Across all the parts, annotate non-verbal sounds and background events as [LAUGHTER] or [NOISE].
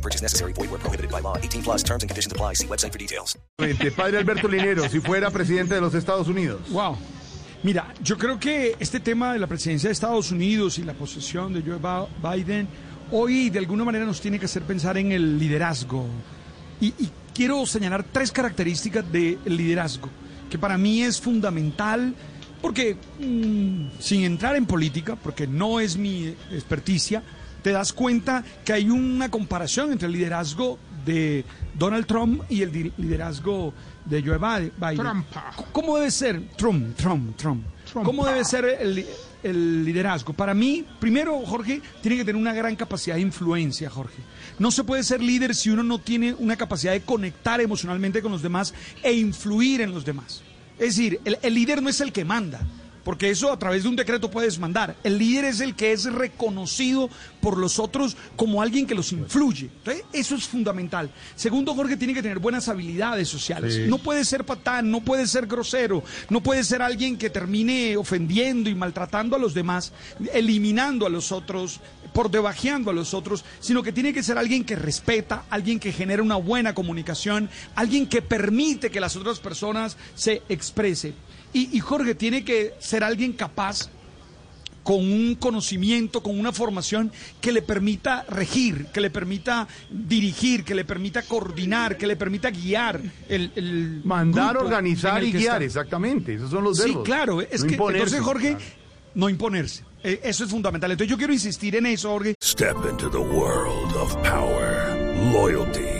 No purchase necessary. Void where prohibited by law. 18 plus terms and conditions apply. See website for details. Padre Alberto Linero, si fuera presidente de los Estados Unidos. Wow. Mira, yo creo que este tema de la presidencia de Estados Unidos y la posesión de Joe Biden hoy de alguna manera nos tiene que hacer pensar en el liderazgo. Y, y quiero señalar tres características del liderazgo, que para mí es fundamental, porque mm, sin entrar en política, porque no es mi experticia, te das cuenta que hay una comparación entre el liderazgo de Donald Trump y el liderazgo de Joe Biden. Trumpa. ¿Cómo debe ser Trump, Trump, Trump? ¿Cómo debe ser el, li- el liderazgo? Para mí, primero, Jorge, tiene que tener una gran capacidad de influencia, Jorge. No se puede ser líder si uno no tiene una capacidad de conectar emocionalmente con los demás e influir en los demás. Es decir, el, el líder no es el que manda, porque eso a través de un decreto puedes mandar. El líder es el que es reconocido por los otros como alguien que los influye. Entonces, eso es fundamental. Segundo, Jorge tiene que tener buenas habilidades sociales. No puede ser patán, no puede ser grosero, no puede ser alguien que termine ofendiendo y maltratando a los demás, eliminando a los otros, por debajeando a los otros, sino que tiene que ser alguien que respeta, alguien que genera una buena comunicación, alguien que permite que las otras personas se expresen. Y, y Jorge tiene que ser alguien capaz con un conocimiento, con una formación que le permita regir, que le permita dirigir, que le permita coordinar, que le permita guiar el, el Mandar, grupo organizar el y guiar, está. exactamente. Esos son los Sí, claro, es No que imponerse. entonces Jorge, Claro. no imponerse. Eh, Eso es fundamental. Entonces yo quiero insistir en eso, Jorge. Step into the world of power, loyalty,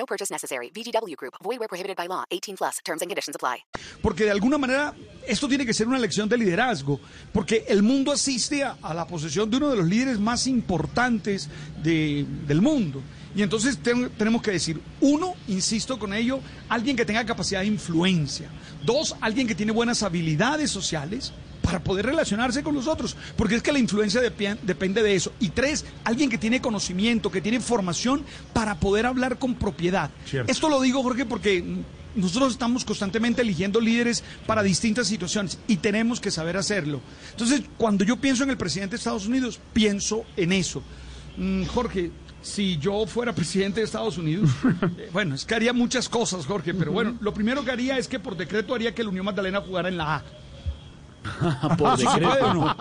No purchase necessary. VGW Group. Void where prohibited by law. 18 plus. Terms and conditions apply. Porque de alguna manera esto tiene que ser una lección de liderazgo, porque el mundo asiste a, a la posesión de uno de los líderes más importantes de- del mundo. Y entonces ten- tenemos que decir, uno, insisto con ello, alguien que tenga capacidad de influencia. Dos, alguien que tiene buenas habilidades sociales para poder relacionarse con los otros, porque es que la influencia depende de eso. Y tres, alguien que tiene conocimiento, que tiene formación para poder hablar con propiedad. Cierto. Esto lo digo, Jorge, porque nosotros estamos constantemente eligiendo líderes para distintas situaciones y tenemos que saber hacerlo. Entonces, cuando yo pienso en el presidente de Estados Unidos, pienso en eso. Mm, Jorge, si yo fuera [LAUGHS] presidente de Estados Unidos, eh, bueno, es que haría muchas cosas, Jorge, pero bueno, lo primero que haría es que por decreto haría que el Unión Magdalena jugara en la A. [LAUGHS] ¿Eso se puede o no?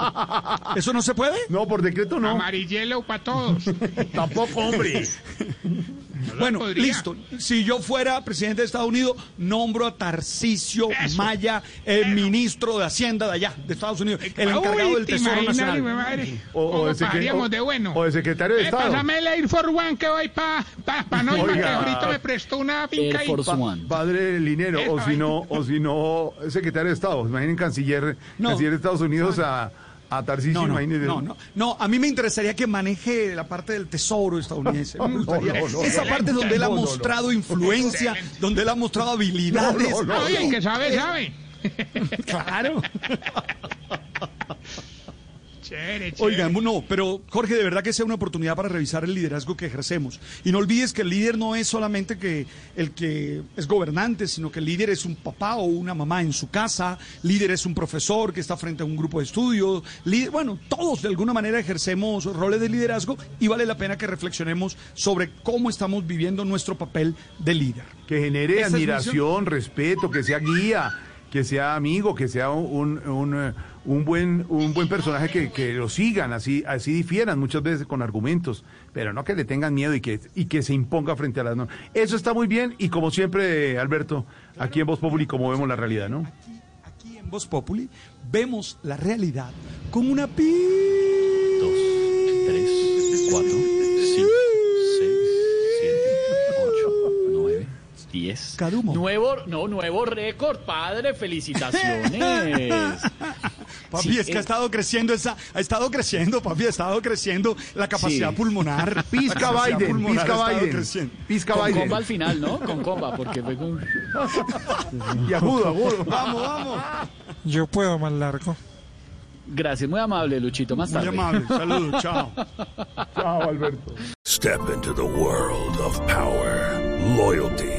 ¿Eso no se puede? No, por decreto no. Amarillelo para todos. [LAUGHS] Tampoco, hombre. [LAUGHS] Bueno, podría. listo. Si yo fuera presidente de Estados Unidos, nombro a Tarcisio Eso. Maya, el ministro de Hacienda de allá, de Estados Unidos, el encargado Uy, del ¿te Tesoro Nacional. madre? O- o ¿Cómo de o- de bueno? o de secretario de Eh, Estado. Pásame el Air Force One que voy para pa, pa Noima, que ahorita me prestó una finca ahí. Pa- Padre Linero, o Eso, si no, o si no, secretario de Estado. Imaginen canciller, No. canciller de Estados Unidos a, a Tarcisio, No, no, imagínese. no, no, no, a mí me interesaría que maneje la parte del tesoro estadounidense. [LAUGHS] Me gustaría. no, no, Esa no. parte donde él ha No, no, no. mostrado influencia, [LAUGHS] donde él ha mostrado habilidades. No, no, no. Oye, el que sabe, sabe. [LAUGHS] Claro. Chévere, chévere. Oigan, no, pero Jorge, de verdad que sea una oportunidad para revisar el liderazgo que ejercemos. Y no olvides que el líder no es solamente que el que es gobernante, sino que el líder es un papá o una mamá en su casa, líder es un profesor que está frente a un grupo de estudio, líder- bueno, todos de alguna manera ejercemos roles de liderazgo y vale la pena que reflexionemos sobre cómo estamos viviendo nuestro papel de líder. Que genere admiración, respeto, que sea guía, que sea amigo, que sea un, un, eh, un buen, un buen personaje que, que lo sigan, así, así difieran muchas veces con argumentos, pero no que le tengan miedo y que, y que se imponga frente a las normas. Eso está muy bien y como siempre, Alberto, aquí en Voz Populi como vemos la realidad, ¿no? Aquí en Voz Populi, vemos la realidad con una pi... Dos, tres, cuatro, cinco, seis, siete, ocho, nueve, diez. Nuevo, no, nuevo récord, padre, felicitaciones. [LAUGHS] Papi, Sí, es que eh. ha estado creciendo esa, ha estado creciendo, papi, ha estado creciendo la capacidad Sí. pulmonar. [LAUGHS] Pizca La capacidad Biden, pulmonar pizca ha Biden. creciendo. Pizca Con Biden. comba al final, ¿no? Con comba, porque fue con... Y agudo, agudo. Vamos, vamos. Yo puedo más largo. Gracias, muy amable, Luchito. Más Muy tarde. amable, saludos, chao. [LAUGHS] Chao, Alberto. Step into the world of power, loyalty,